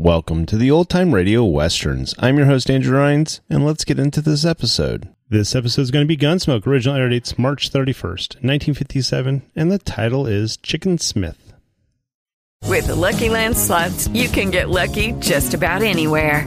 Welcome to the Old Time Radio Westerns. I'm your host, Andrew Rhynes, and let's get into this episode. This episode is going to be Gunsmoke. Original air dates March 31st, 1957, and the title is Chicken Smith. With the Lucky Land slots, you can get lucky just about anywhere.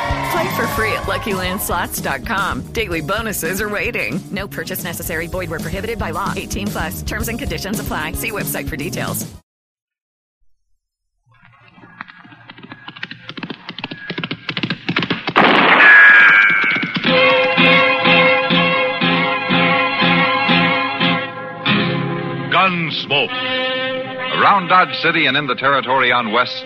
Play for free at LuckyLandSlots.com. Daily bonuses are waiting. No purchase necessary. Void were prohibited by law. 18 plus. Terms and conditions apply. See website for details. Gunsmoke. Around Dodge City and in the territory on West,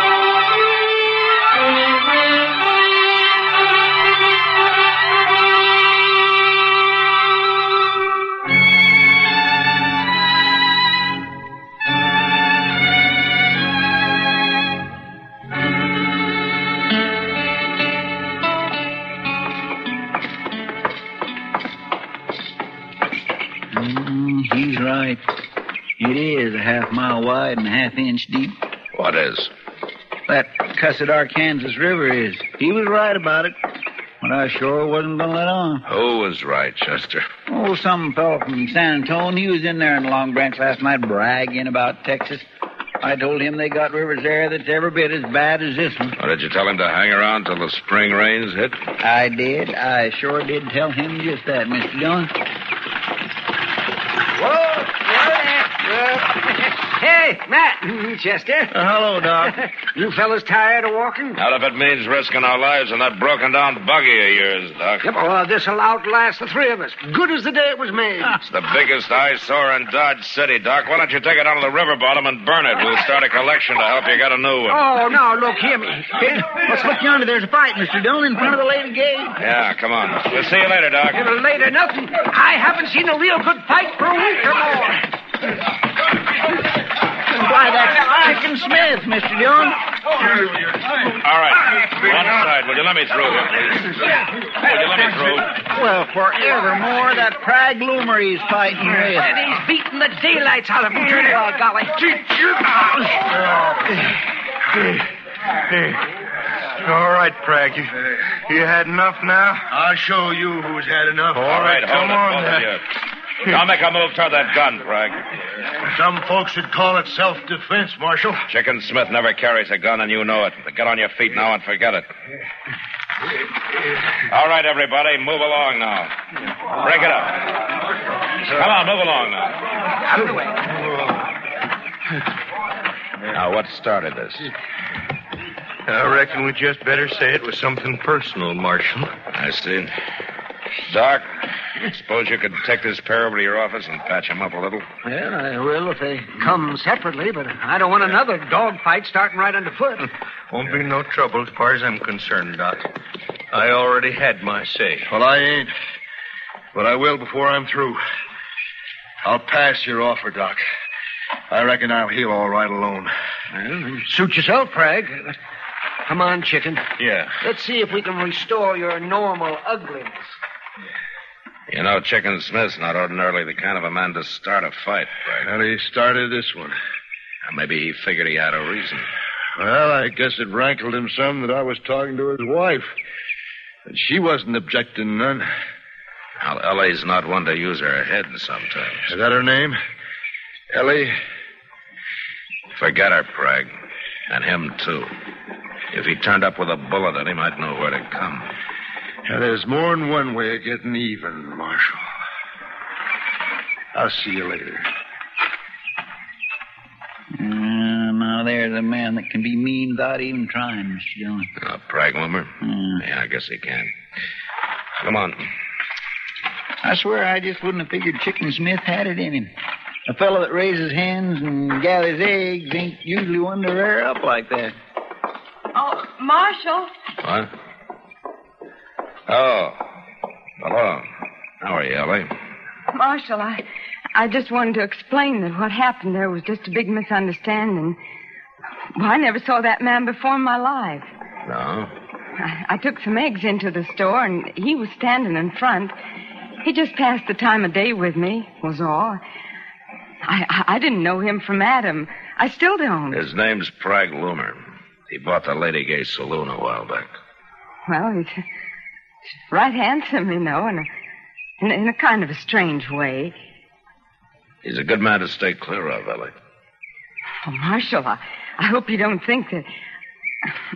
Mm, he's right. It is a half mile wide and a half inch deep. What is? That cussed Arkansas River is. He was right about it. But I sure wasn't gonna let on. Who was right, Chester? Oh, some fellow from San Antonio. He was in there in Long Branch last night bragging about Texas. I told him they got rivers there that's every bit as bad as this one. Or did you tell him to hang around till the spring rains hit? I did. I sure did tell him just that, Mr. Dillon. Whoa! Whoa! Hey, Matt. Chester. Uh, hello, Doc. you fellas tired of walking? Not if it means risking our lives in that broken down buggy of yours, Doc. Yep, well, this'll outlast the three of us. Good as the day it was made. It's the biggest eyesore in Dodge City, Doc. Why don't you take it down to the river bottom and burn it? We'll start a collection to help you get a new one. Oh, now, look, here. me. Hey, let's look yonder. There's a fight, Mr. Dillon, in front of the Lady Gay. Yeah, come on. We'll see you later, Doc. Little later, nothing. I haven't seen a real good fight for a week or more. Why, that's Chicken Smith, Mr. Dillon. All right. One side. Will you let me through here, please? Will you let me through? Well, forevermore, that Prag Loomer he's fighting with. And he's beating the daylights out of him. Oh, golly. All right, Prag. You, you had enough now? I'll show you who's had enough. All right, come hold it, on. Both of I'll make a move toward that gun, Frank. Some folks would call it self-defense, Marshal. Chicken Smith never carries a gun, and you know it. But get on your feet now and forget it. All right, everybody, move along now. Break it up. Come on, move along now. Out of the way. Now, what started this? I reckon we just better say it was something personal, Marshal. I see. Doc, suppose you could take this pair over to your office and patch him up a little? Well, I will if they come separately, but I don't want another dog fight starting right underfoot. Won't be no trouble as far as I'm concerned, Doc. I already had my say. Well, I ain't. But I will before I'm through. I'll pass your offer, Doc. I reckon I'll heal all right alone. Well, suit yourself, Prag. Come on, chicken. Yeah. Let's see if we can restore your normal ugliness. You know, Chicken Smith's not ordinarily the kind of a man to start a fight, Frank. Well, he started this one. Or maybe he figured he had a reason. Well, I guess it rankled him some that I was talking to his wife. And she wasn't objecting none. Well, Ellie's not one to use her head sometimes. Is that her name? Ellie? Forget her, Prag. And him, too. If he turned up with a bullet in him, I'd know where to come. Now, there's more than one way of getting even, Marshal. I'll see you later. Uh, now, there's a man that can be mean without even trying, Mr. Dillon. Uh, Prag Loomer? Hmm. Yeah, I guess he can. Come on. I swear I just wouldn't have figured Chicken Smith had it in him. A fellow that raises hens and gathers eggs ain't usually one to rear up like that. Oh, Marshal. What? Oh. Hello. How are you, Ellie? Marshal, I, I just wanted to explain that what happened there was just a big misunderstanding. Well, I never saw that man before in my life. No? I, I took some eggs into the store, and he was standing in front. He just passed the time of day with me, was all. I, I, I didn't know him from Adam. I still don't. His name's Prag Loomer. He bought the Lady Gay Saloon a while back. Well, he's right handsome, you know, in a, in, a- in a kind of a strange way. He's a good man to stay clear of, Ellie. Oh, Marshal, I, I hope you don't think that.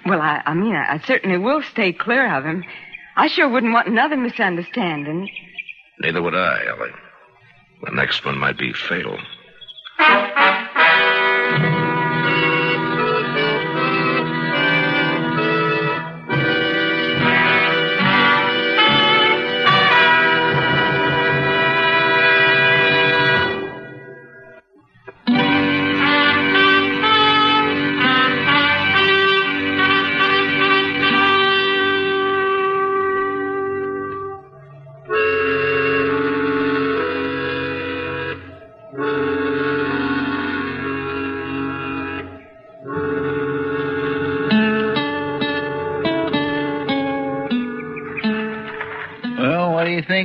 Well, I, I mean, I, I certainly will stay clear of him. I sure wouldn't want another misunderstanding. Neither would I, Ellie. The next one might be fatal.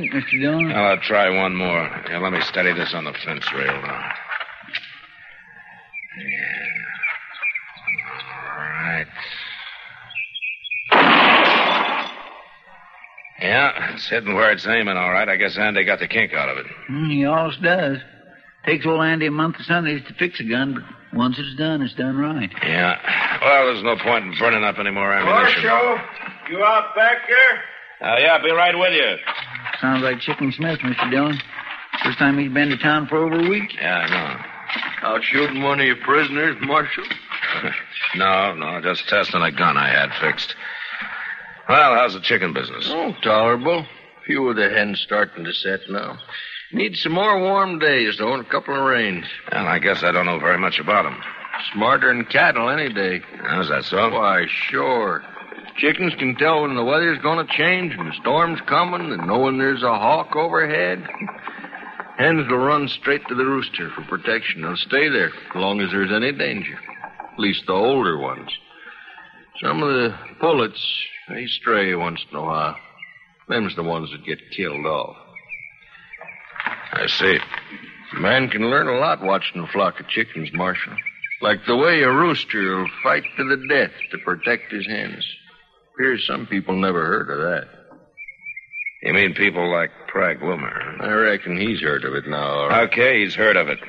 Think, Mr. Dillon? Well, I'll try one more. Here, let me steady this on the fence rail now. Yeah. All right. Yeah, it's hitting where it's aiming, all right. I guess Andy got the kink out of it. Hmm, he always does. Takes old Andy a month of Sundays to fix a gun, but once it's done, it's done right. Yeah. Well, there's no point in burning up any more ammunition. Marshal, you out back there? Uh, yeah, I'll be right with you. Sounds like Chicken Smith, Mr. Dillon. First time he's been to town for over a week. Yeah, I know. Out shooting one of your prisoners, Marshal? no, no, just testing a gun I had fixed. Well, how's the chicken business? Oh, tolerable. Few of the hens starting to set now. Need some more warm days, though, and a couple of rains. Well, I guess I don't know very much about them. Smarter than cattle any day. How's that so? Why, sure. Chickens can tell when the weather's going to change and the storm's coming and know when there's a hawk overhead. Hens will run straight to the rooster for protection. They'll stay there as long as there's any danger. At least the older ones. Some of the pullets, they stray once in a while. Them's the ones that get killed off. I see. A man can learn a lot watching a flock of chickens, Marshal. Like the way a rooster will fight to the death to protect his hens. Appears some people never heard of that. You mean people like Prag Loomer? I reckon he's heard of it now. Or... Okay, he's heard of it.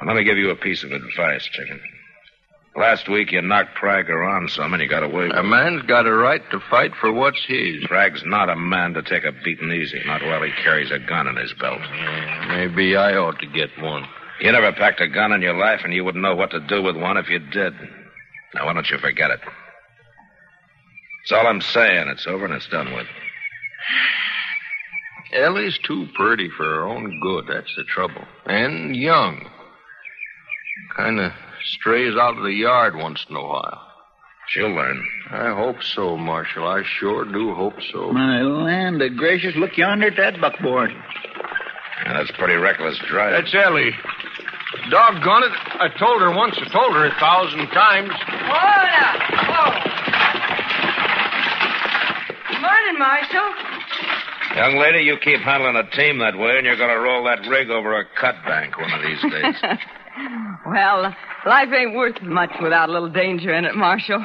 Well, let me give you a piece of advice, Chicken. Last week you knocked Prag around some and you got away with A man's got a right to fight for what's his. Prag's not a man to take a beating easy, not while he carries a gun in his belt. Maybe I ought to get one. You never packed a gun in your life, and you wouldn't know what to do with one if you did. Now, why don't you forget it? That's all I'm saying. It's over and it's done with. Ellie's too pretty for her own good. That's the trouble. And young. Kind of strays out of the yard once in a while. She'll learn. I hope so, Marshal. I sure do hope so. My land of gracious, look yonder at that buckboard. Yeah, that's pretty reckless driving. That's Ellie. Doggone it. I told her once. I told her a thousand times. Morning, Marshal. Young lady, you keep handling a team that way, and you're going to roll that rig over a cut bank one of these days. well, life ain't worth much without a little danger in it, Marshal.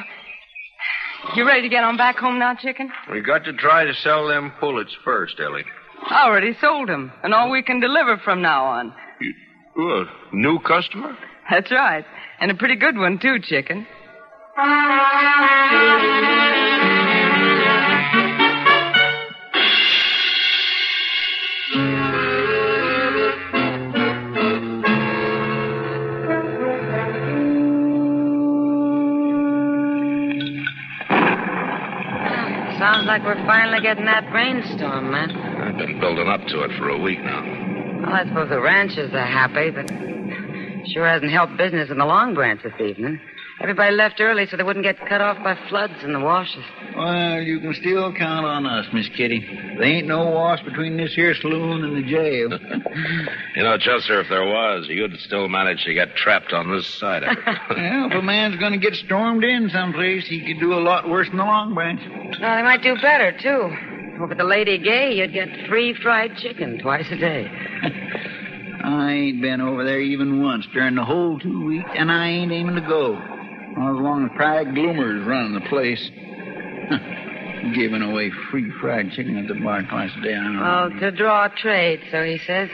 You ready to get on back home now, chicken? We got to try to sell them pullets first, Ellie. I already sold 'em, and all we can deliver from now on. Ooh, a new customer? That's right. And a pretty good one, too, chicken. Like we're finally getting that rainstorm, man. I've been building up to it for a week now. Well, I suppose the ranchers are happy, but sure hasn't helped business in the Long Branch this evening. Everybody left early so they wouldn't get cut off by floods in the washes. Well, you can still count on us, Miss Kitty. There ain't no wash between this here saloon and the jail. You know, Chester, if there was, you'd still manage to get trapped on this side of it. well, if a man's going to get stormed in someplace, he could do a lot worse than the Long Branch. Well, they might do better, too. Over at the Lady Gay, you'd get free fried chicken twice a day. I ain't been over there even once during the whole two weeks, and I ain't aiming to go. As long as Prag Loomer's running the place. Giving away free fried chicken at the bar twice a day. I don't know. Oh, to draw trade, so he says.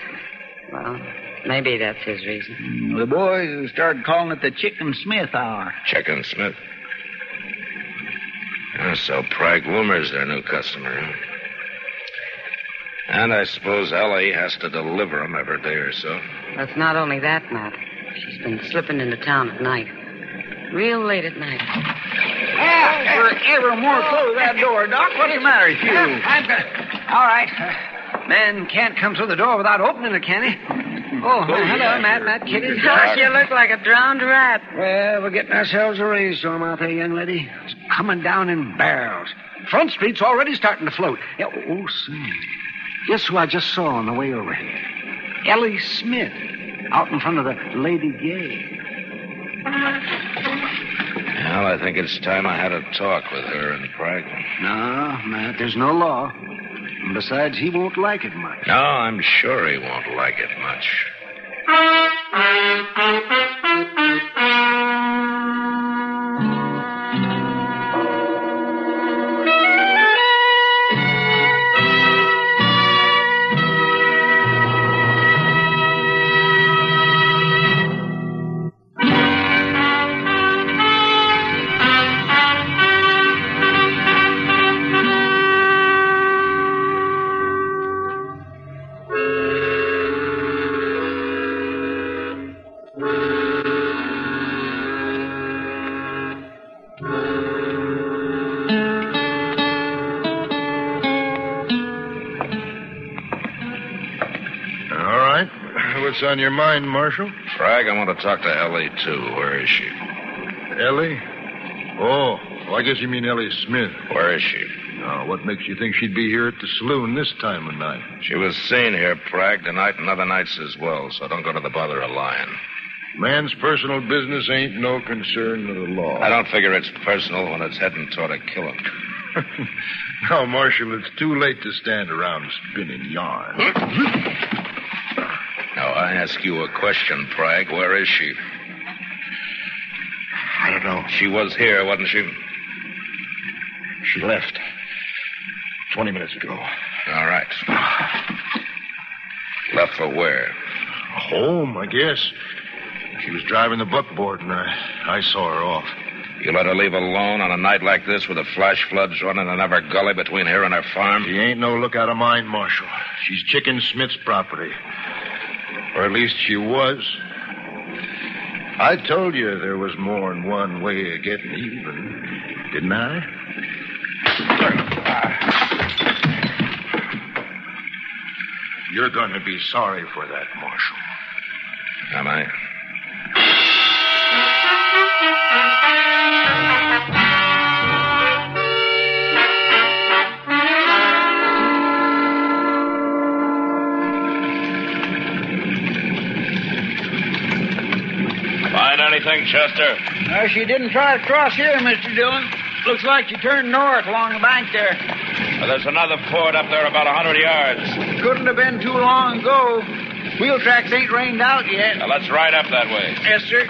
Well, maybe that's his reason. Mm, the boys started calling it the Chicken Smith Hour. Chicken Smith. Yeah, so Prag Loomer's their new customer. huh? And I suppose Ellie has to deliver them every day or so. That's not only that, Matt. She's been slipping into town at night. Real late at night. Yeah, ever, ever more close that door, Doc. What's the matter with you? I'm good. All right. Man can't come through the door without opening it, can he? Oh, oh hello, Matt, Matt, Kitty. Gosh, you look like a drowned rat. Well, we're getting ourselves a rainstorm out there, young lady. It's coming down in barrels. Front Street's already starting to float. Yeah, oh, see. Guess who I just saw on the way over here? Ellie Smith, out in front of the Lady Gay. Well, I think it's time I had a talk with her in private. No, Matt, there's no law. And besides, he won't like it much. No, I'm sure he won't like it much. On your mind, Marshal? Prag, I want to talk to Ellie, too. Where is she? Ellie? Oh, well, I guess you mean Ellie Smith. Where is she? Now, what makes you think she'd be here at the saloon this time of night? She was seen here, Prag, tonight and other nights as well, so don't go to the bother of lying. Man's personal business ain't no concern of the law. I don't figure it's personal when it's heading toward a killing. now, Marshal, it's too late to stand around spinning yarn. I ask you a question, Prag. Where is she? I don't know. She was here, wasn't she? She left. Twenty minutes ago. All right. Left for where? Home, I guess. She was driving the buckboard, and I, I saw her off. You let her leave alone on a night like this with the flash floods running in every gully between here and her farm? She ain't no lookout of mine, Marshal. She's Chicken Smith's property. Or at least she was. I told you there was more than one way of getting even, didn't I? You're going to be sorry for that, Marshal. Am I? Anything, Chester? Uh, she didn't try to cross here, Mr. Dillon. Looks like she turned north along the bank there. Well, there's another ford up there about a hundred yards. Couldn't have been too long ago. Wheel tracks ain't rained out yet. Now, let's ride up that way. Yes, sir.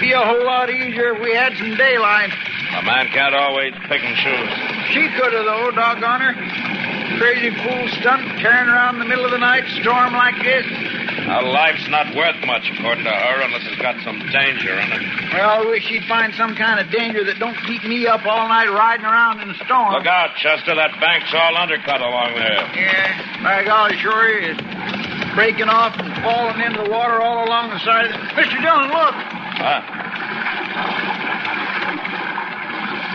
Be a whole lot easier if we had some daylight. A man can't always pick and choose. She could have, though, doggone her. Crazy fool stunt tearing around in the middle of the night, storm like this. Now, life's not worth much, according to her, unless it's got some danger in it. Well, I wish she'd find some kind of danger that don't keep me up all night riding around in a storm. Look out, Chester. That bank's all undercut along there. Yeah, by God, it sure is. Breaking off and falling into the water all along the side of it. Mr. Dillon, look. Huh?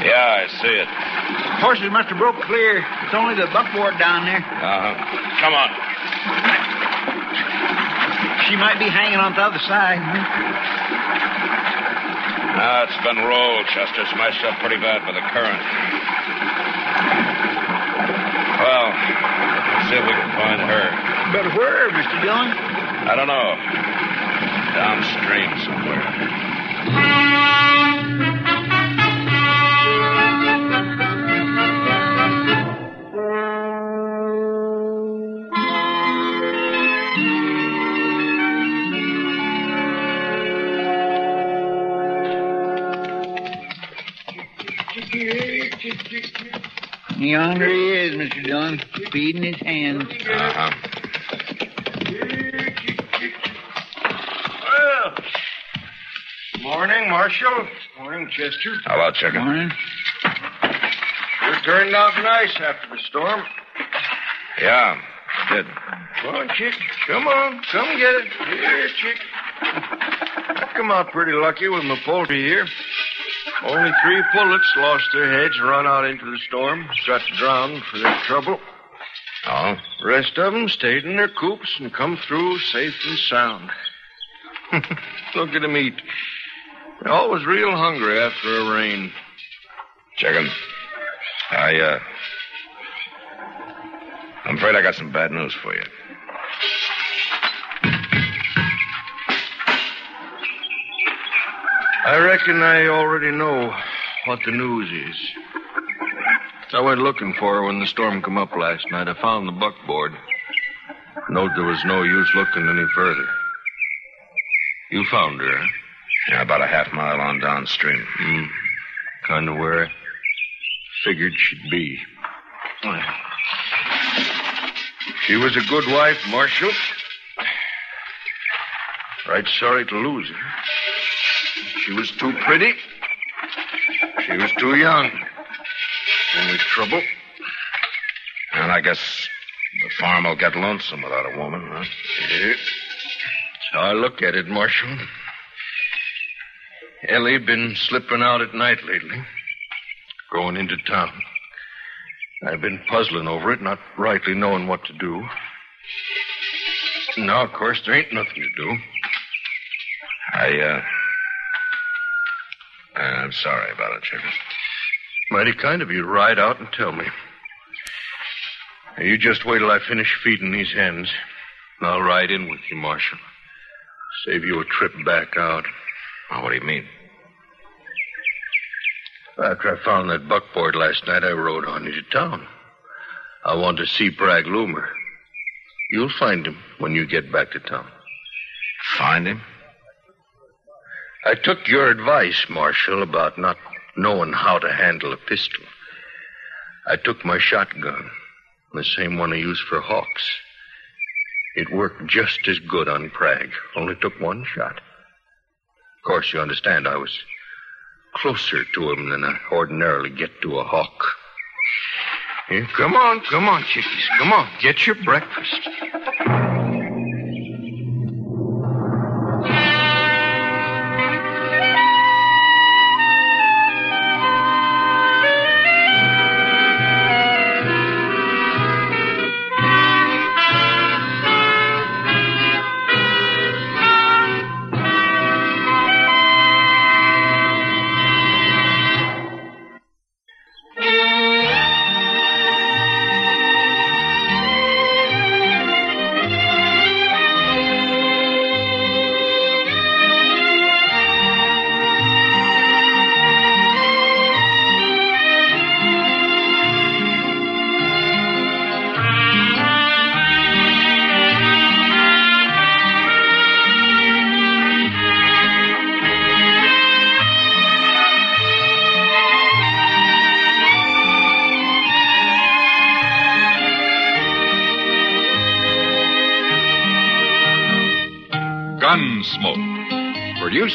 Yeah, I see it. Horses must have broke clear. It's only the buckboard down there. Uh-huh. Come on. She might be hanging on the other side. Huh? Ah, it's been rolled, Chester. Smashed up pretty bad by the current. Well, let's see if we can find her. But where, Mr. Dillon? I don't know. Downstream somewhere. Yonder he is, Mr. Dillon, feeding his hands. Uh-huh. Well, morning, Marshal. Morning, Chester. How about Chicken. Morning. You turned out nice after the storm. Yeah, did. Come on, Chick. Come on. Come get it. Here, Chick. I've come out pretty lucky with my poultry here. Only three pullets lost their heads run out into the storm. Got drowned for their trouble. Oh? Rest of them stayed in their coops and come through safe and sound. Look at them eat. They're always real hungry after a rain. Chicken. I, uh. I'm afraid I got some bad news for you. I reckon I already know what the news is. I went looking for her when the storm come up last night. I found the buckboard. Knowed there was no use looking any further. You found her, huh? Yeah, about a half mile on downstream. Hmm. Kind of where I figured she'd be. She was a good wife, Marshal. Right sorry to lose her. She was too pretty. She was too young. Only trouble. And I guess the farm will get lonesome without a woman, huh? Yeah. How I look at it, Marshal. Ellie been slipping out at night lately. Going into town. I've been puzzling over it, not rightly knowing what to do. Now, of course, there ain't nothing to do. I, uh. I'm sorry about it, Chicken. Mighty kind of you to ride out and tell me. Now, you just wait till I finish feeding these hens. I'll ride in with you, Marshal. Save you a trip back out. Oh, what do you mean? After I found that buckboard last night, I rode on into town. I want to see Prag Loomer. You'll find him when you get back to town. Find him? I took your advice, Marshal, about not knowing how to handle a pistol. I took my shotgun, the same one I used for hawks. It worked just as good on Prag, only took one shot. Of course, you understand, I was closer to him than I ordinarily get to a hawk. Here, come on, come on, chickies. Come on, get your breakfast.